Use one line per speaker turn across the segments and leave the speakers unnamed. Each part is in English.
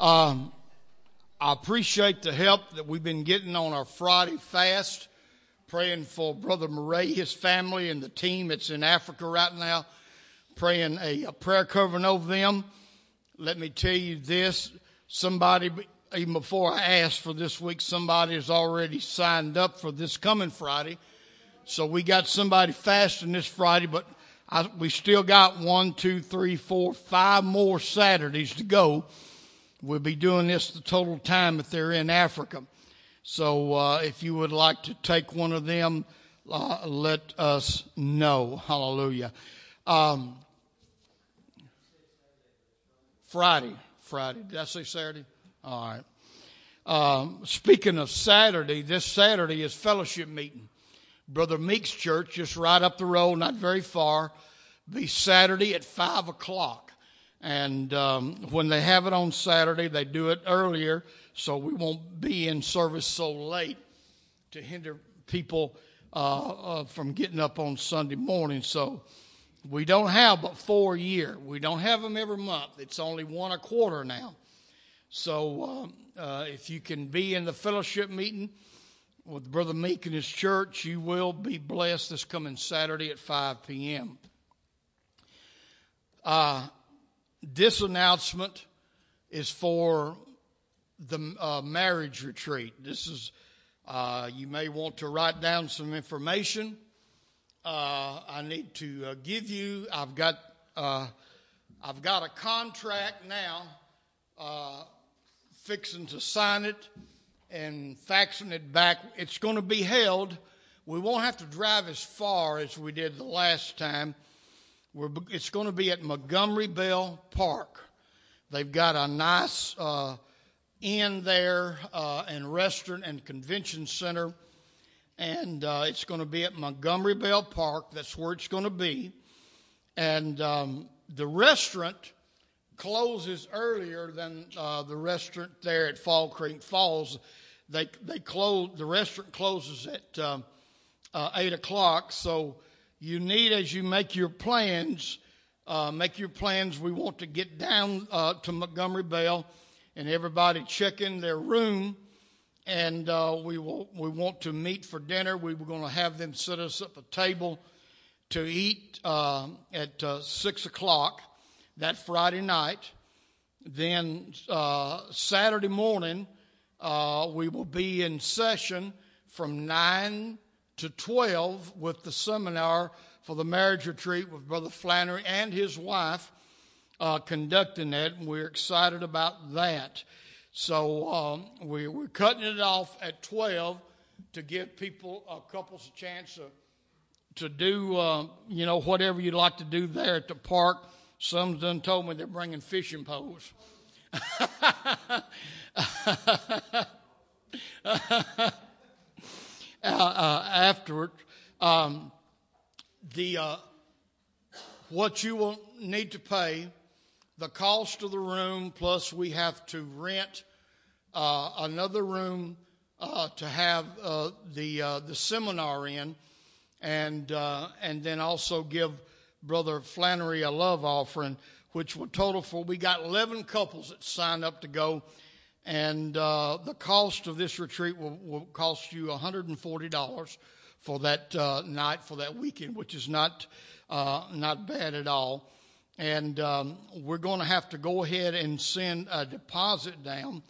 Um, I appreciate the help that we've been getting on our Friday fast, praying for Brother Murray, his family, and the team that's in Africa right now, praying a, a prayer covering over them. Let me tell you this somebody, even before I asked for this week, somebody has already signed up for this coming Friday. So we got somebody fasting this Friday, but I, we still got one, two, three, four, five more Saturdays to go. We'll be doing this the total time if they're in Africa. So uh, if you would like to take one of them, uh, let us know. Hallelujah. Um, Friday. Friday. Did I say Saturday? All right. Um, speaking of Saturday, this Saturday is fellowship meeting. Brother Meek's church, just right up the road, not very far, be Saturday at 5 o'clock. And um, when they have it on Saturday, they do it earlier so we won't be in service so late to hinder people uh, uh, from getting up on Sunday morning. So we don't have but four a year. We don't have them every month. It's only one a quarter now. So um, uh, if you can be in the fellowship meeting, with Brother Meek and his church, you will be blessed this coming Saturday at 5 p.m. Uh, this announcement is for the uh, marriage retreat. This is, uh, you may want to write down some information. Uh, I need to uh, give you, I've got, uh, I've got a contract now, fixing to sign it and faxing it back. It's going to be held. We won't have to drive as far as we did the last time. We're, it's going to be at Montgomery Bell Park. They've got a nice uh, inn there uh, and restaurant and convention center. And uh, it's going to be at Montgomery Bell Park. That's where it's going to be. And um, the restaurant closes earlier than uh, the restaurant there at Fall Creek Falls. They they close the restaurant closes at um, uh, eight o'clock. So you need as you make your plans, uh, make your plans. We want to get down uh, to Montgomery Bell, and everybody check in their room. And uh, we will we want to meet for dinner. We were going to have them set us up a table to eat uh, at six o'clock that Friday night. Then uh, Saturday morning, uh, we will be in session from 9 to 12 with the seminar for the marriage retreat with Brother Flannery and his wife uh, conducting that, and we're excited about that. So um, we, we're cutting it off at 12 to give people a couples a chance to, to do, uh, you know, whatever you'd like to do there at the park some done told me they're bringing fishing poles. uh, uh, afterward, um, the uh, what you will need to pay, the cost of the room, plus we have to rent uh, another room uh, to have uh, the the seminar in, and and then also give Brother Flannery a love offering, which will total for, we got 11 couples that signed up to go. And uh, the cost of this retreat will, will cost you $140 for that uh, night, for that weekend, which is not, uh, not bad at all. And um, we're going to have to go ahead and send a deposit down.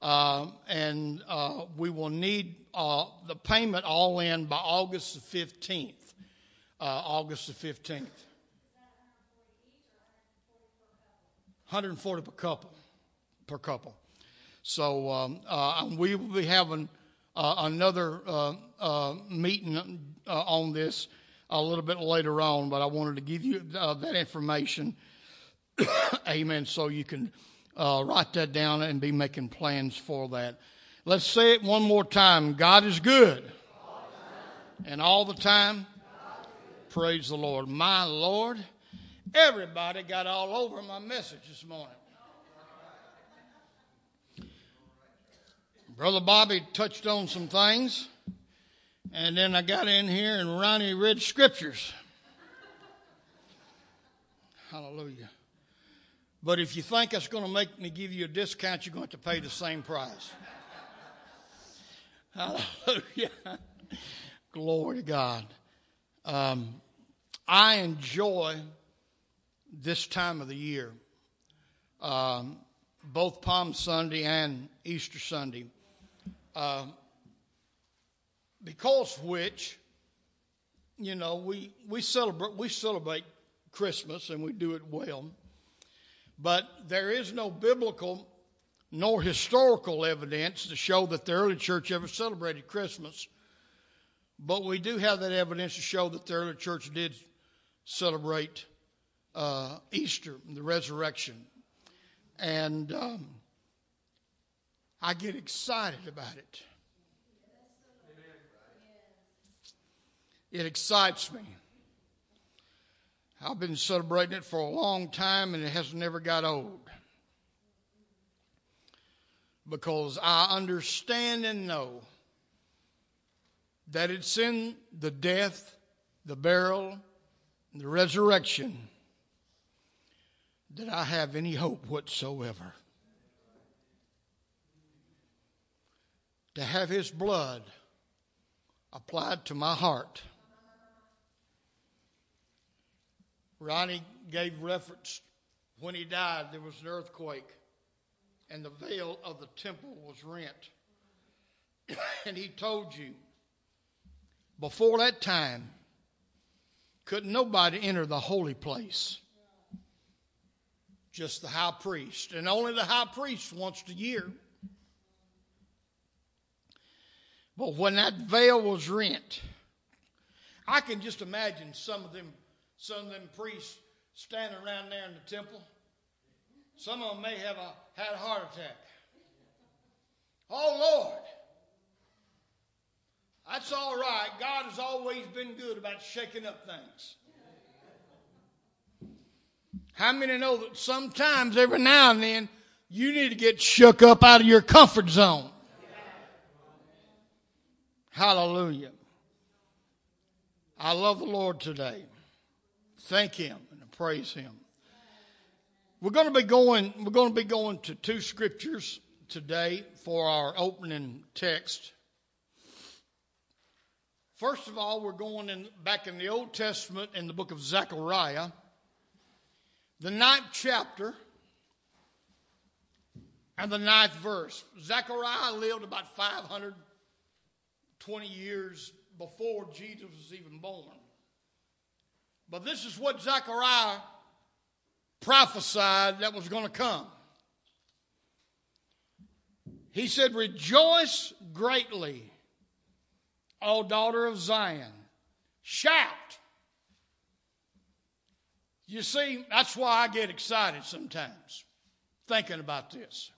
Uh, and uh, we will need uh, the payment all in by August the 15th uh, August the 15th. 140 per couple, per couple. So um, uh, we will be having uh, another uh, uh, meeting uh, on this a little bit later on, but I wanted to give you that information. Amen. So you can write that down and be making plans for that. Let's say it one more time. God is good. And all the time. Praise the Lord. My Lord, everybody got all over my message this morning. Brother Bobby touched on some things, and then I got in here and Ronnie read scriptures. Hallelujah. But if you think that's going to make me give you a discount, you're going to to pay the same price. Hallelujah. Glory to God. Um, I enjoy this time of the year, um, both Palm Sunday and Easter Sunday, uh, because which, you know, we, we celebrate we celebrate Christmas and we do it well, but there is no biblical nor historical evidence to show that the early church ever celebrated Christmas. But we do have that evidence to show that the early church did celebrate uh, Easter, the resurrection. And um, I get excited about it. It excites me. I've been celebrating it for a long time and it has never got old. Because I understand and know that it's in the death, the burial, the resurrection that I have any hope whatsoever. To have His blood applied to my heart. Ronnie gave reference when he died, there was an earthquake, and the veil of the temple was rent. and he told you, before that time, couldn't nobody enter the holy place. Just the high priest. And only the high priest once a year. But when that veil was rent, I can just imagine some of them, some of them priests standing around there in the temple. Some of them may have a, had a heart attack. Oh Lord, that's all right. God has always been good about shaking up things. How many know that sometimes, every now and then, you need to get shook up out of your comfort zone? Hallelujah. I love the Lord today. Thank Him and praise Him. We're going to be going, we're going to be going to two scriptures today for our opening text. First of all, we're going in, back in the Old Testament in the book of Zechariah, the ninth chapter and the ninth verse. Zechariah lived about 520 years before Jesus was even born. But this is what Zechariah prophesied that was going to come. He said, Rejoice greatly O daughter of Zion. Shout. You see, that's why I get excited sometimes thinking about this.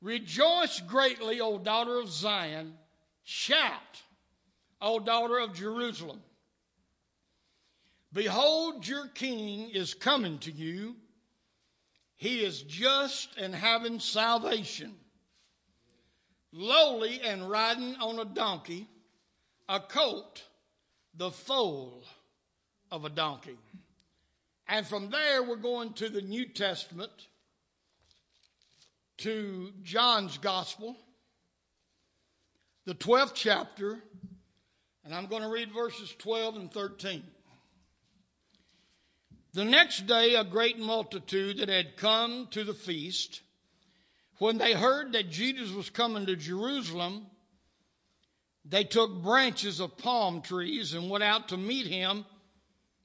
Rejoice greatly, O daughter of Zion. Shout, O daughter of Jerusalem. Behold, your king is coming to you. He is just and having salvation lowly and riding on a donkey, a colt, the foal of a donkey. And from there, we're going to the New Testament, to John's Gospel, the 12th chapter, and I'm going to read verses 12 and 13. The next day, a great multitude that had come to the feast when they heard that Jesus was coming to Jerusalem, they took branches of palm trees and went out to meet him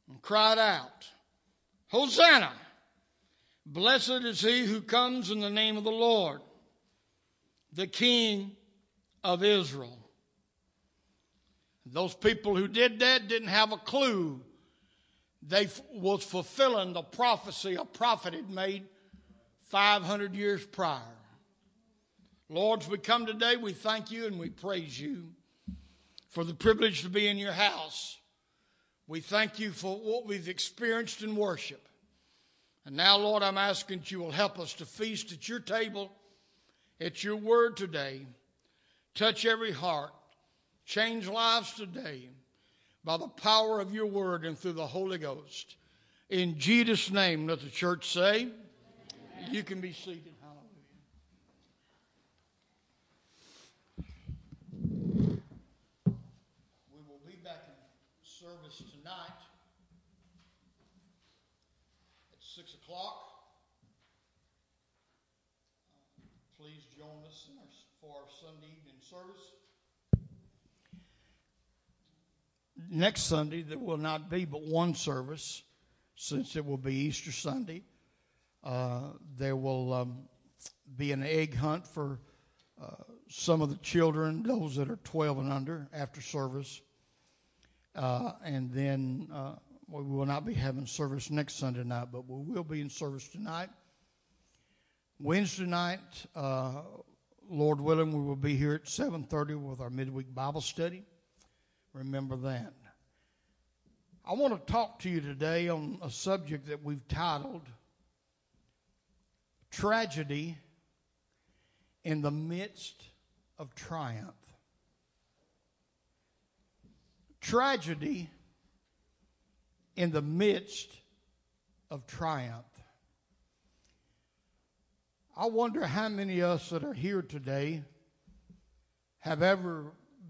and cried out, Hosanna! Blessed is he who comes in the name of the Lord, the King of Israel. Those people who did that didn't have a clue. They was fulfilling the prophecy a prophet had made 500 years prior. Lords, we come today, we thank you and we praise you for the privilege to be in your house. We thank you for what we've experienced in worship. And now, Lord, I'm asking that you will help us to feast at your table, at your word today. Touch every heart, change lives today by the power of your word and through the Holy Ghost. In Jesus' name, let the church say, Amen. You can be seated. Hallelujah. We will be back in service tonight at 6 o'clock. Please join us our, for our Sunday evening service. Next Sunday, there will not be but one service since it will be Easter Sunday. Uh, there will um, be an egg hunt for uh, some of the children, those that are 12 and under, after service. Uh, and then uh, we will not be having service next Sunday night, but we will be in service tonight. Wednesday night, uh, Lord willing, we will be here at 7:30 with our midweek Bible study. Remember that. I want to talk to you today on a subject that we've titled Tragedy in the Midst of Triumph. Tragedy in the midst of triumph. I wonder how many of us that are here today have ever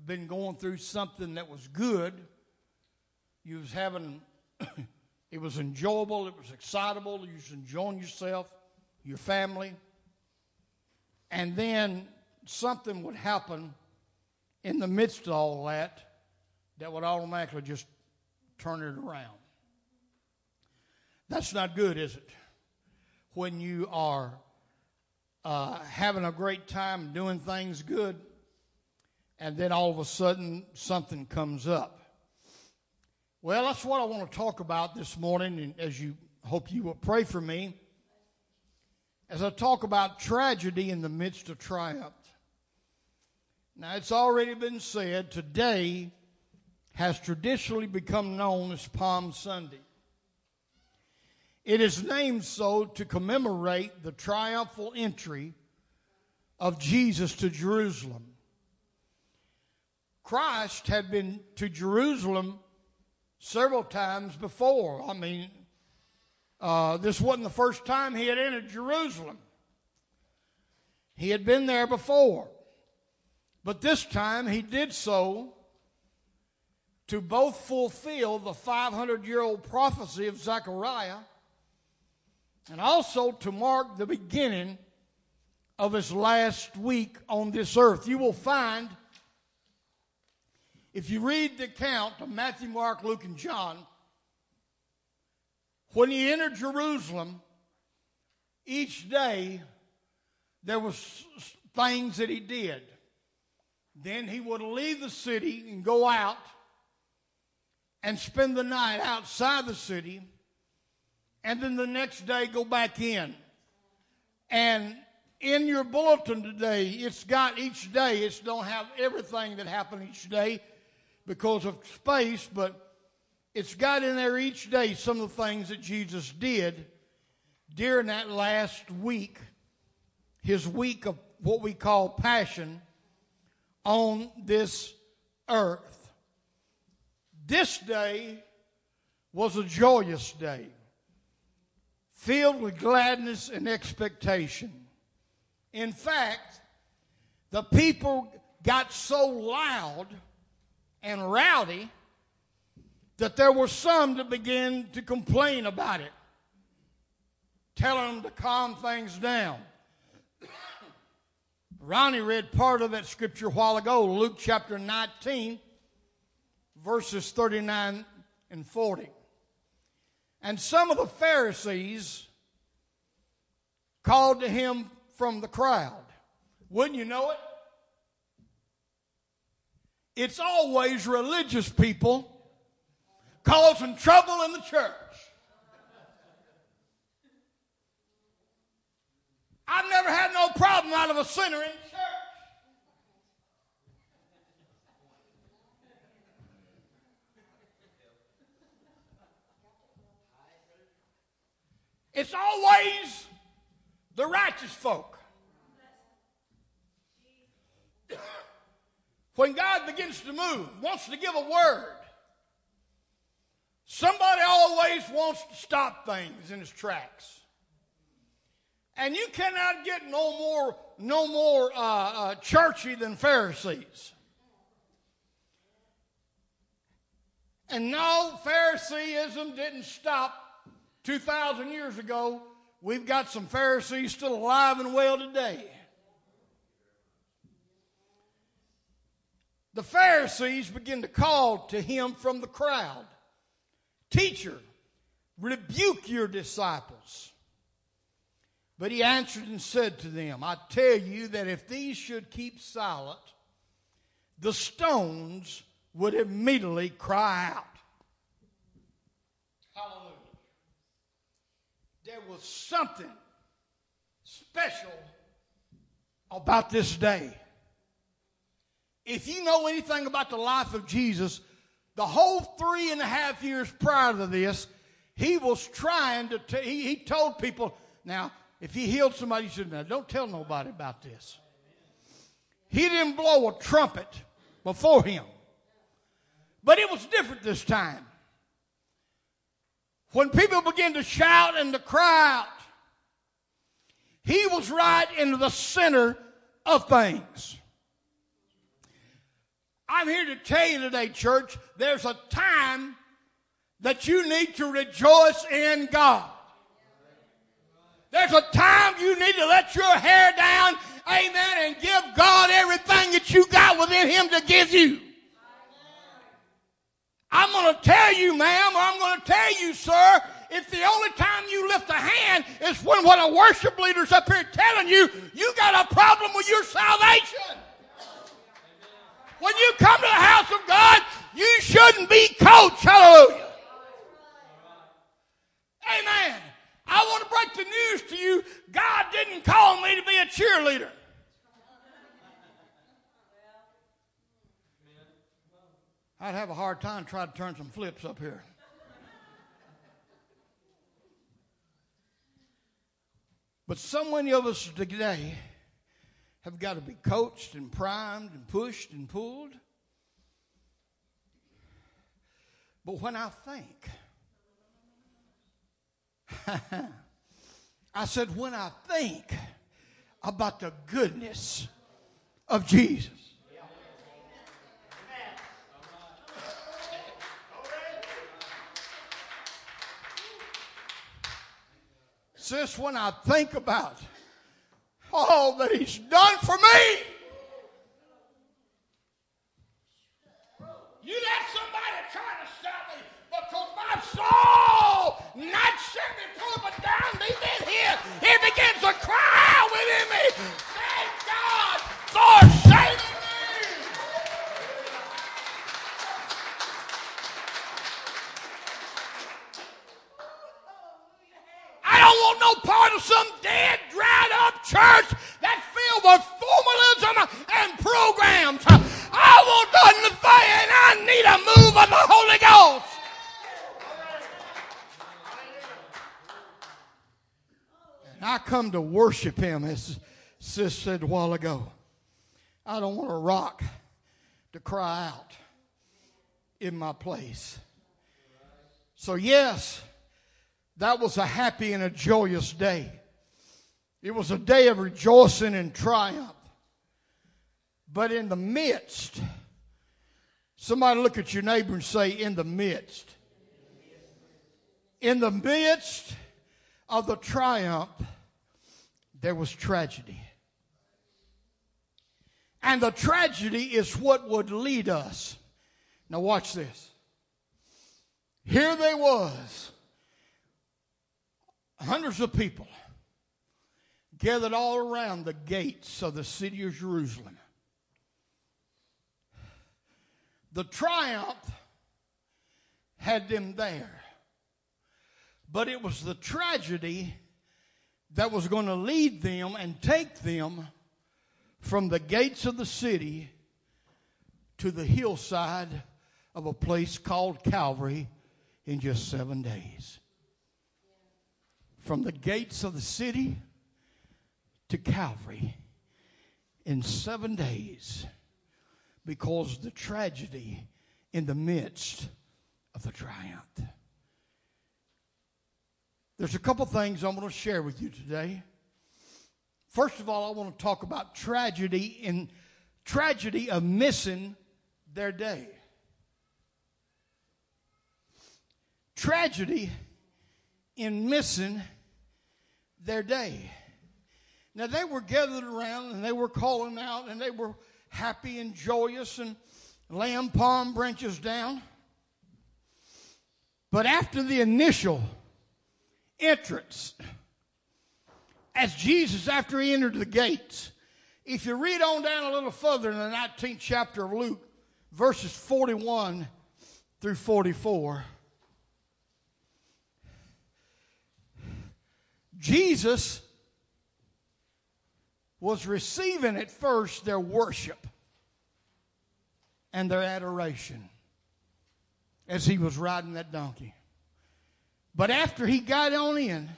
been going through something that was good you was having, it was enjoyable, it was excitable, you was enjoying yourself, your family. And then something would happen in the midst of all that that would automatically just turn it around. That's not good, is it? When you are uh, having a great time doing things good, and then all of a sudden something comes up. Well, that's what I want to talk about this morning, and as you hope you will pray for me as I talk about tragedy in the midst of triumph. Now, it's already been said today has traditionally become known as Palm Sunday. It is named so to commemorate the triumphal entry of Jesus to Jerusalem. Christ had been to Jerusalem several times before. I mean, uh, this wasn't the first time he had entered Jerusalem. He had been there before. But this time he did so to both fulfill the 500 year old prophecy of Zechariah and also to mark the beginning of his last week on this earth. You will find if you read the account of Matthew, Mark, Luke, and John, when he entered Jerusalem, each day there was things that he did. Then he would leave the city and go out and spend the night outside the city, and then the next day go back in. And in your bulletin today, it's got each day, it's don't have everything that happened each day because of space, but it's got in there each day some of the things that Jesus did during that last week, his week of what we call passion on this earth. This day was a joyous day, filled with gladness and expectation. In fact, the people got so loud and rowdy that there were some that began to complain about it, telling them to calm things down. Ronnie read part of that scripture a while ago, Luke chapter 19, verses 39 and 40. And some of the Pharisees called to him from the crowd. Wouldn't you know it? It's always religious people causing trouble in the church. I've never had no problem out of a sinner in church. It's always the righteous folk. when God begins to move, wants to give a word, Somebody always wants to stop things in its tracks. And you cannot get no more, no more uh, uh, churchy than Pharisees. And no, Phariseeism didn't stop 2,000 years ago. We've got some Pharisees still alive and well today. The Pharisees begin to call to him from the crowd Teacher, rebuke your disciples. But he answered and said to them, I tell you that if these should keep silent, the stones would immediately cry out. Hallelujah. There was something special about this day. If you know anything about the life of Jesus, the whole three and a half years prior to this, he was trying to, t- he, he told people, now, if he healed somebody, he said, now, don't tell nobody about this. He didn't blow a trumpet before him. But it was different this time. When people began to shout and to cry out, he was right in the center of things. I'm here to tell you today, church, there's a time that you need to rejoice in God. There's a time you need to let your hair down, amen, and give God everything that you got within Him to give you. I'm going to tell you, ma'am, or I'm going to tell you, sir, if the only time you lift a hand is when what a worship leader's up here telling you, you got a problem with your salvation. When you come to the house of God, you shouldn't be coached. Hallelujah. Amen. I want to break the news to you. God didn't call me to be a cheerleader. I'd have a hard time trying to turn some flips up here. But so many of us today have got to be coached and primed and pushed and pulled. But when I think, I said, when I think about the goodness of Jesus, Sis, when I think about all that He's done for me, you let somebody try to stop me because my soul, not me to but down deep in here, it begins to cry within me. Thank God for saving want part of some dead, dried up church that's filled with formalism and programs. I want nothing to and I need a move of the Holy Ghost. And I come to worship Him, as Sis said a while ago. I don't want a rock to cry out in my place. So, yes, that was a happy and a joyous day. It was a day of rejoicing and triumph. But in the midst, somebody look at your neighbor and say, in the midst. In the midst of the triumph, there was tragedy. And the tragedy is what would lead us. Now watch this. Here they was hundreds of people gathered all around the gates of the city of Jerusalem. The triumph had them there, but it was the tragedy that was going to lead them and take them from the gates of the city to the hillside of a place called Calvary in just seven days from the gates of the city to Calvary in seven days because the tragedy in the midst of the triumph. There's a couple things I'm going to share with you today. First of all, I want to talk about tragedy in tragedy of missing their day. Tragedy in missing their day. Now they were gathered around and they were calling out and they were happy and joyous and laying palm branches down. But after the initial entrance, as Jesus, after he entered the gates, if you read on down a little further in the 19th chapter of Luke, verses 41 through 44, Jesus was receiving at first their worship and their adoration as he was riding that donkey. But after he got on in,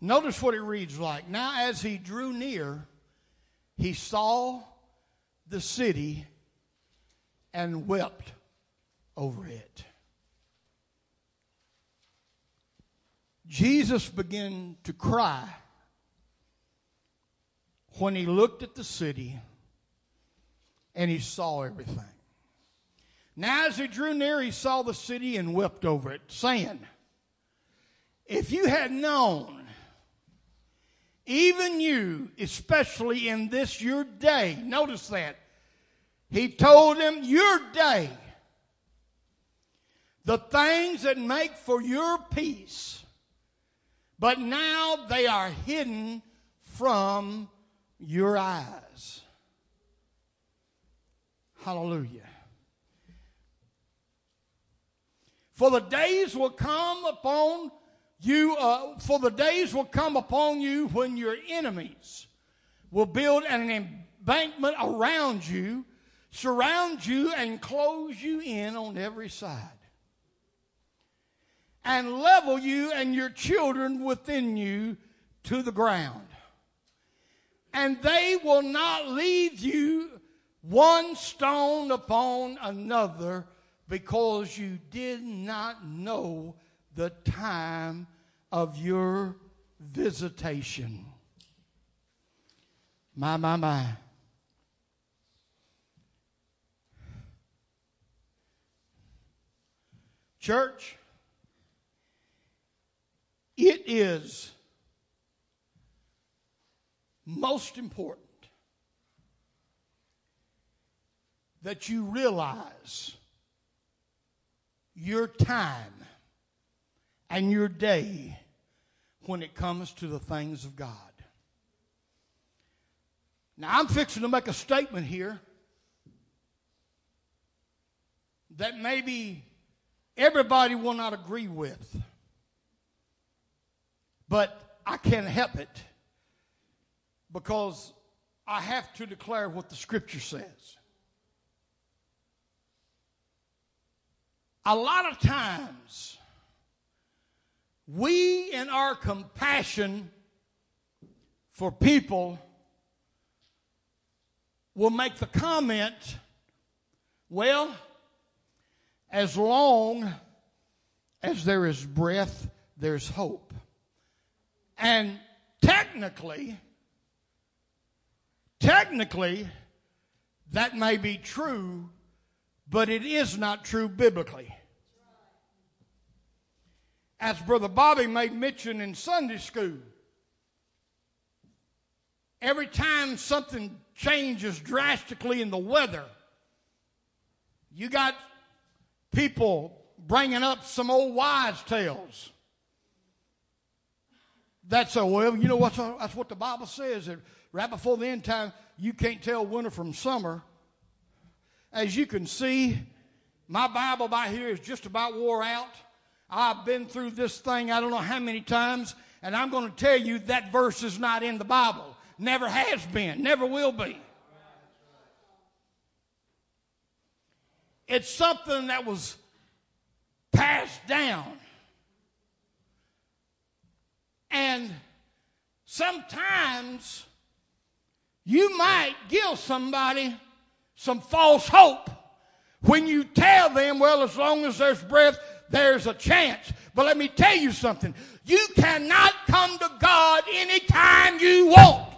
notice what it reads like. Now, as he drew near, he saw the city and wept over it. Jesus began to cry when he looked at the city and he saw everything. Now, as he drew near, he saw the city and wept over it, saying, If you had known, even you, especially in this your day, notice that. He told him, Your day, the things that make for your peace, but now they are hidden from your eyes. Hallelujah. For the days will come upon you, uh, for the days will come upon you when your enemies will build an embankment around you, surround you, and close you in on every side, and level you and your children within you to the ground. And they will not leave you one stone upon another because you did not know the time of your visitation. My, my, my. Church, it is most important that you realize your time and your day when it comes to the things of God. Now, I'm fixing to make a statement here that maybe everybody will not agree with, but I can't help it because I have to declare what the scripture says. a lot of times, we in our compassion for people will make the comment, well, as long as there is breath, there's hope. And technically, technically, that may be true, but it is not true biblically as Brother Bobby made mention in Sunday school, every time something changes drastically in the weather, you got people bringing up some old wives' tales. That's a well, you know what? That's what the Bible says. That right before the end time, you can't tell winter from summer. As you can see, my Bible by here is just about wore out. I've been through this thing I don't know how many times, and I'm going to tell you that verse is not in the Bible. Never has been, never will be. It's something that was passed down. And sometimes you might give somebody some false hope when you tell them, well, as long as there's breath, there's a chance. But let me tell you something. You cannot come to God anytime you want.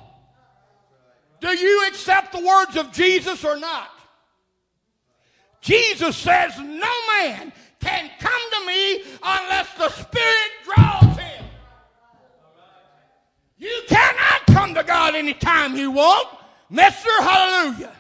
Do you accept the words of Jesus or not? Jesus says, No man can come to me unless the Spirit draws. You cannot come to God anytime you want. Mister, hallelujah.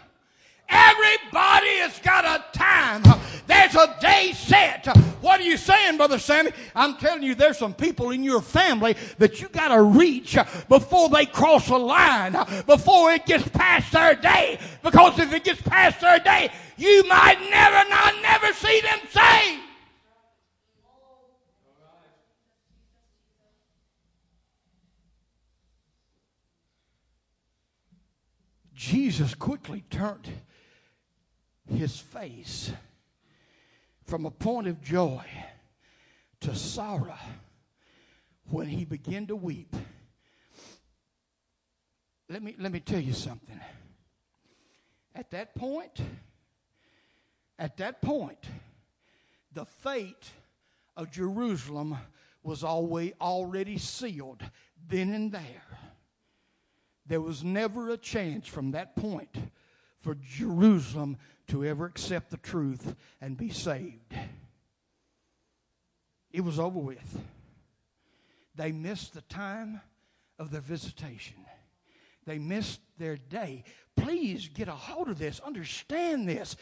Everybody has got a time. There's a day set. What are you saying, Brother Sammy? I'm telling you, there's some people in your family that you got to reach before they cross a line, before it gets past their day. Because if it gets past their day, you might never, not never see them saved. Jesus quickly turned his face from a point of joy to sorrow when he began to weep. Let me, let me tell you something. At that point, at that point, the fate of Jerusalem was always already sealed then and there. There was never a chance from that point for Jerusalem to ever accept the truth and be saved. It was over with. They missed the time of their visitation. They missed their day. Please get a hold of this. Understand this.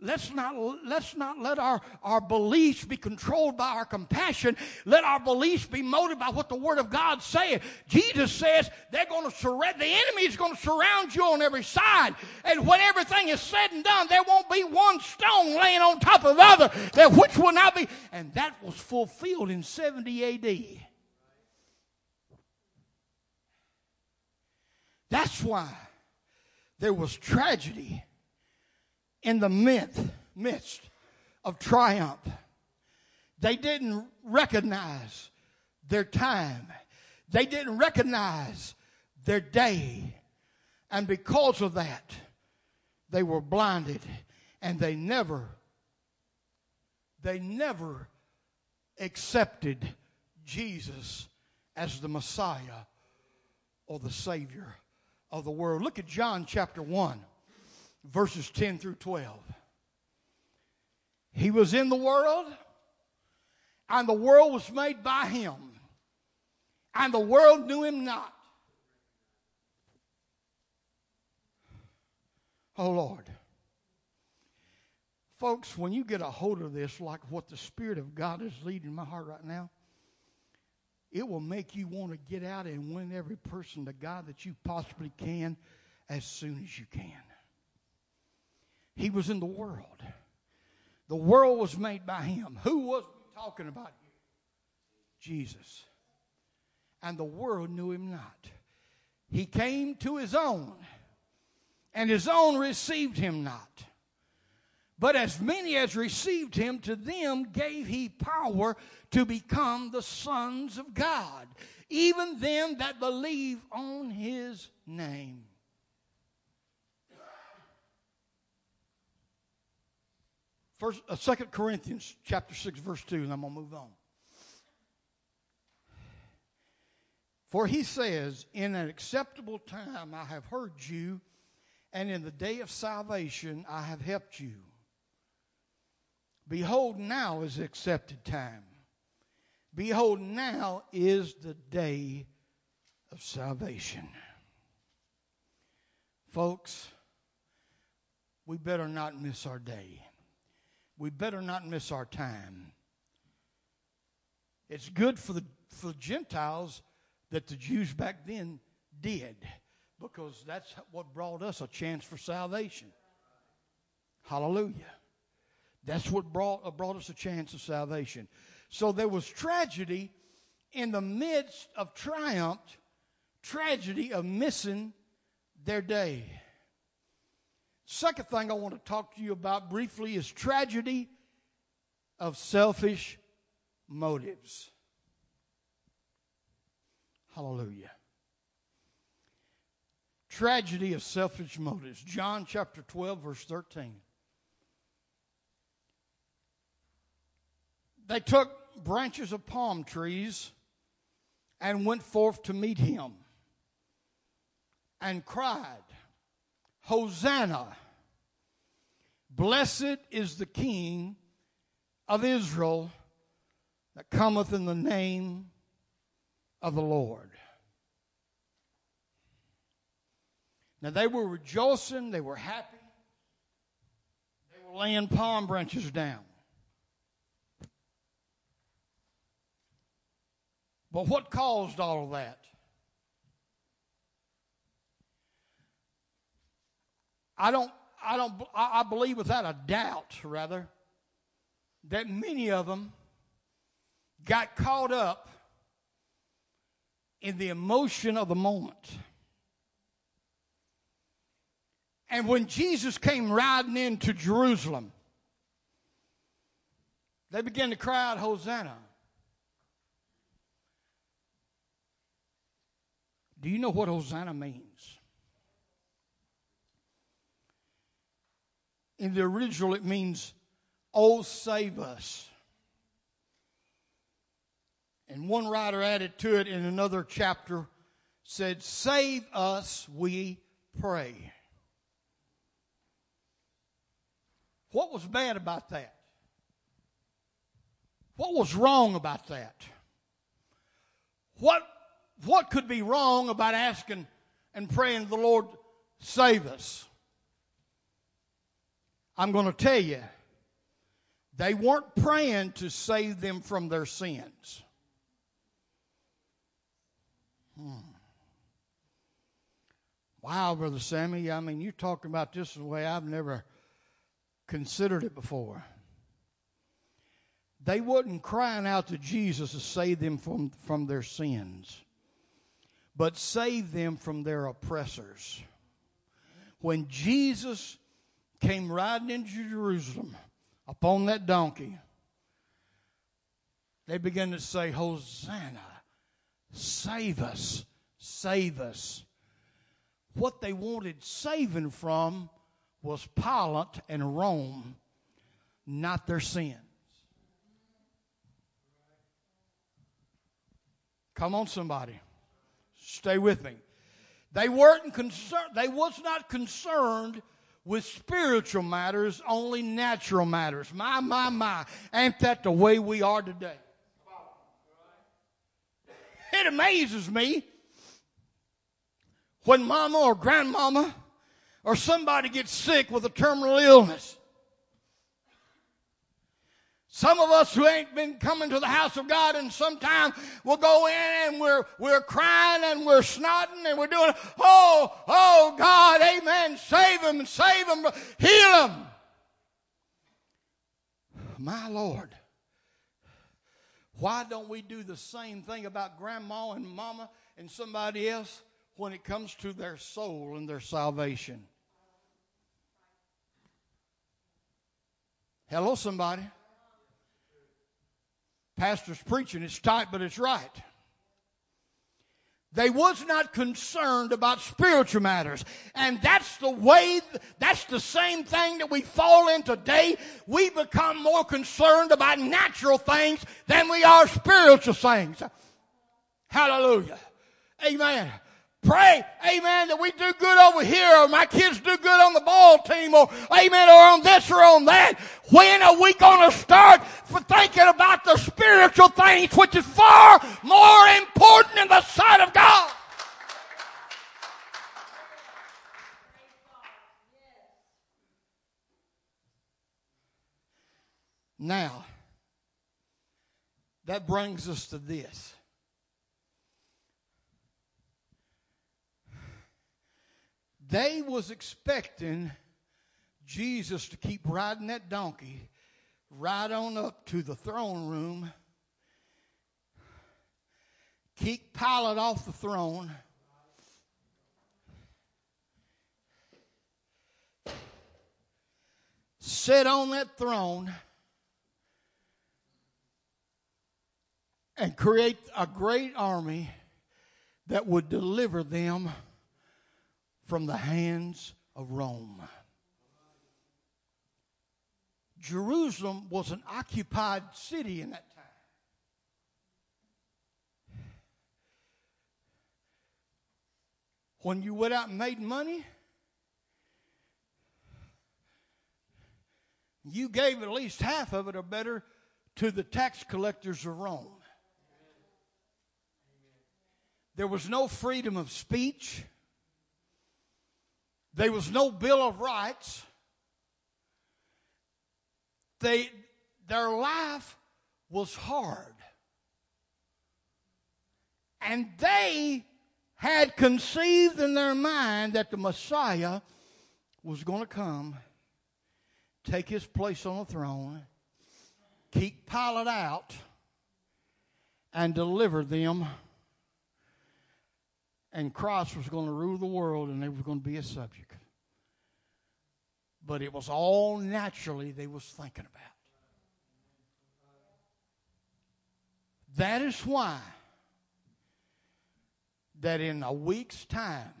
Let's not, let's not let our, our beliefs be controlled by our compassion. Let our beliefs be motivated by what the Word of God says. Jesus says they're going to surround, the enemy is going to surround you on every side. And when everything is said and done, there won't be one stone laying on top of other, that which will not be. And that was fulfilled in 70 AD. That's why there was tragedy in the myth, midst of triumph. They didn't recognize their time. They didn't recognize their day. And because of that, they were blinded and they never, they never accepted Jesus as the Messiah or the Savior of the world. Look at John chapter 1, verses 10 through 12. He was in the world, and the world was made by him, and the world knew him not. Oh, Lord. Folks, when you get a hold of this, like what the Spirit of God is leading my heart right now, it will make you want to get out and win every person to God that you possibly can as soon as you can. He was in the world. The world was made by him. Who was we talking about here? Jesus. And the world knew him not. He came to his own, and his own received him not. But as many as received him, to them gave he power to become the sons of God, even them that believe on his name. First, uh, 2 Corinthians chapter 6, verse 2, and I'm going to move on. For he says, In an acceptable time I have heard you, and in the day of salvation I have helped you. Behold, now is the accepted time. Behold, now is the day of salvation. Folks, we better not miss our day. We better not miss our time. It's good for the, for the Gentiles that the Jews back then did because that's what brought us a chance for salvation. Hallelujah. That's what brought, brought us a chance of salvation. So there was tragedy in the midst of triumph, tragedy of missing their day. Second thing I want to talk to you about briefly is tragedy of selfish motives. Hallelujah. Tragedy of selfish motives. John chapter 12, verse 13. they took branches of palm trees and went forth to meet him and cried, Hosanna! Blessed is the King of Israel that cometh in the name of the Lord. Now they were rejoicing, they were happy, they were laying palm branches down. But what caused all of that? I don't, I don't, I believe without a doubt, rather, that many of them got caught up in the emotion of the moment. And when Jesus came riding into Jerusalem, they began to cry out, Hosanna. Do you know what Hosanna means? In the original, it means, Oh, save us. And one writer added to it in another chapter, said, Save us, we pray. What was bad about that? What was wrong about that? What what could be wrong about asking and praying the Lord save us? I'm going to tell you, they weren't praying to save them from their sins. Hmm. Wow, Brother Sammy, I mean, you're talking about this in a way I've never considered it before. They wasn't crying out to Jesus to save them from, from their sins but save them from their oppressors. When Jesus came riding into Jerusalem upon that donkey, they began to say, Hosanna, save us, save us. What they wanted saving from was Pilate and Rome, not their sins. Come on, somebody. Stay with me. They weren't concerned, they was not concerned with spiritual matters, only natural matters. My, my, my. Ain't that the way we are today? It amazes me when mama or grandmama or somebody gets sick with a terminal illness. Some of us who ain't been coming to the house of God and sometimes we'll go in and we're, we're crying and we're snotting and we're doing, oh, oh God, amen, save them, save them, heal them. My Lord. Why don't we do the same thing about grandma and mama and somebody else when it comes to their soul and their salvation? Hello, somebody. Pastor's preaching, it's tight, but it's right. They was not concerned about spiritual matters. And that's the way, that's the same thing that we fall in today. We become more concerned about natural things than we are spiritual things. Hallelujah. Amen pray, amen, that we do good over here, or my kids do good on the ball team, or amen, or on this or on that. When are we going to start for thinking about the spiritual things, which is far more important in the sight of God? Now, that brings us to this. They was expecting Jesus to keep riding that donkey right on up to the throne room, keep Pilate off the throne. Sit on that throne and create a great army that would deliver them from the hands of Rome. Jerusalem was an occupied city in that time. When you went out and made money, you gave at least half of it or better to the tax collectors of Rome. There was no freedom of speech. There was no Bill of Rights. They, their life was hard. And they had conceived in their mind that the Messiah was going to come, take his place on the throne, keep Pilate out, and deliver them. And Christ was going to rule the world and they were going to be a subject. But it was all naturally they was thinking about. That is why that in a week's time,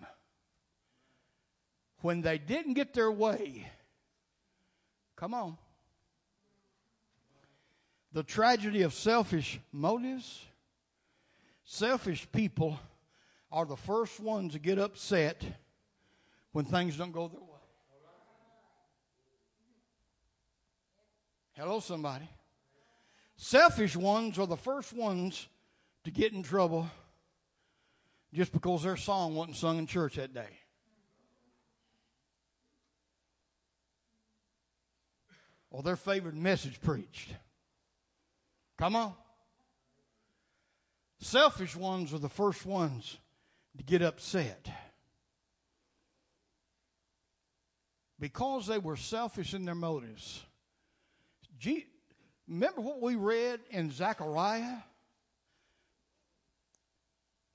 when they didn't get their way, come on, the tragedy of selfish motives, selfish people are the first ones to get upset when things don't go their way. Hello, somebody. Selfish ones are the first ones to get in trouble just because their song wasn't sung in church that day. Or their favorite message preached. Come on. Selfish ones are the first ones to get upset. Because they were selfish in their motives. Remember what we read in Zechariah?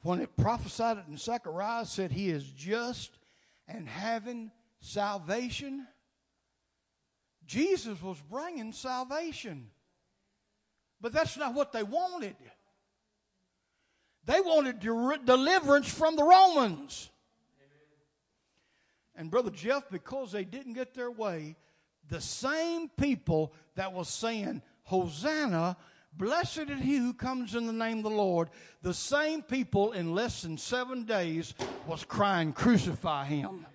when it prophesied in Zechariah, said he is just and having salvation. Jesus was bringing salvation. But that's not what they wanted. They wanted deliverance from the Romans. And Brother Jeff, because they didn't get their way, the same people that was saying, Hosanna, Blessed is he who comes in the name of the Lord. The same people in less than seven days was crying, Crucify him.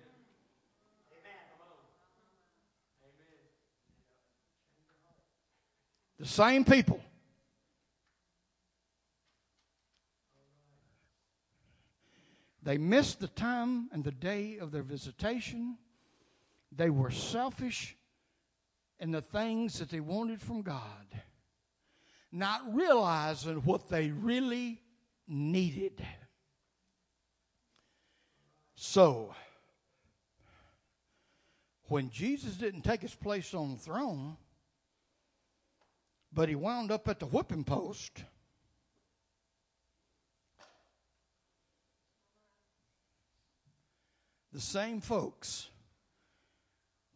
The same people. They missed the time and the day of their visitation. They were selfish in the things that they wanted from God not realizing what they really needed. So, when Jesus didn't take his place on the throne, but he wound up at the whipping post, the same folks,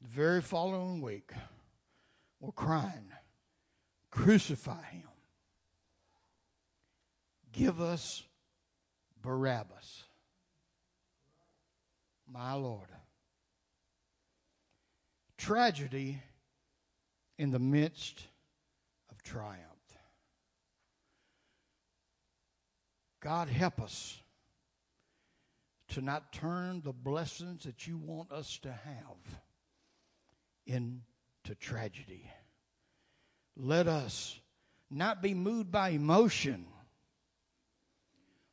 the very following week, were crying, Crucify him. Give us Barabbas. My Lord. Tragedy in the midst of triumph. God help us to not turn the blessings that you want us to have into tragedy. Let us not be moved by emotion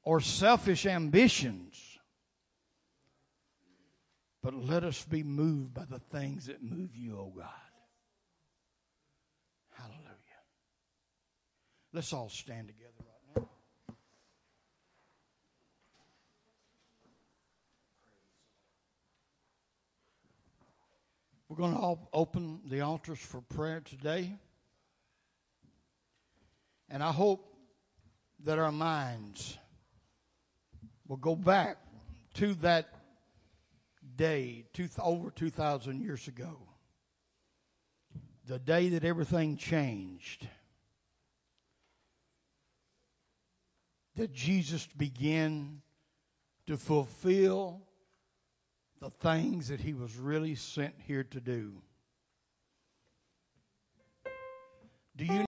or selfish ambitions, but let us be moved by the things that move you, oh God. Hallelujah. Let's all stand together We're going to open the altars for prayer today. And I hope that our minds will go back to that day two, over 2,000 years ago. The day that everything changed. That Jesus began to fulfill the things that he was really sent here to do. Do you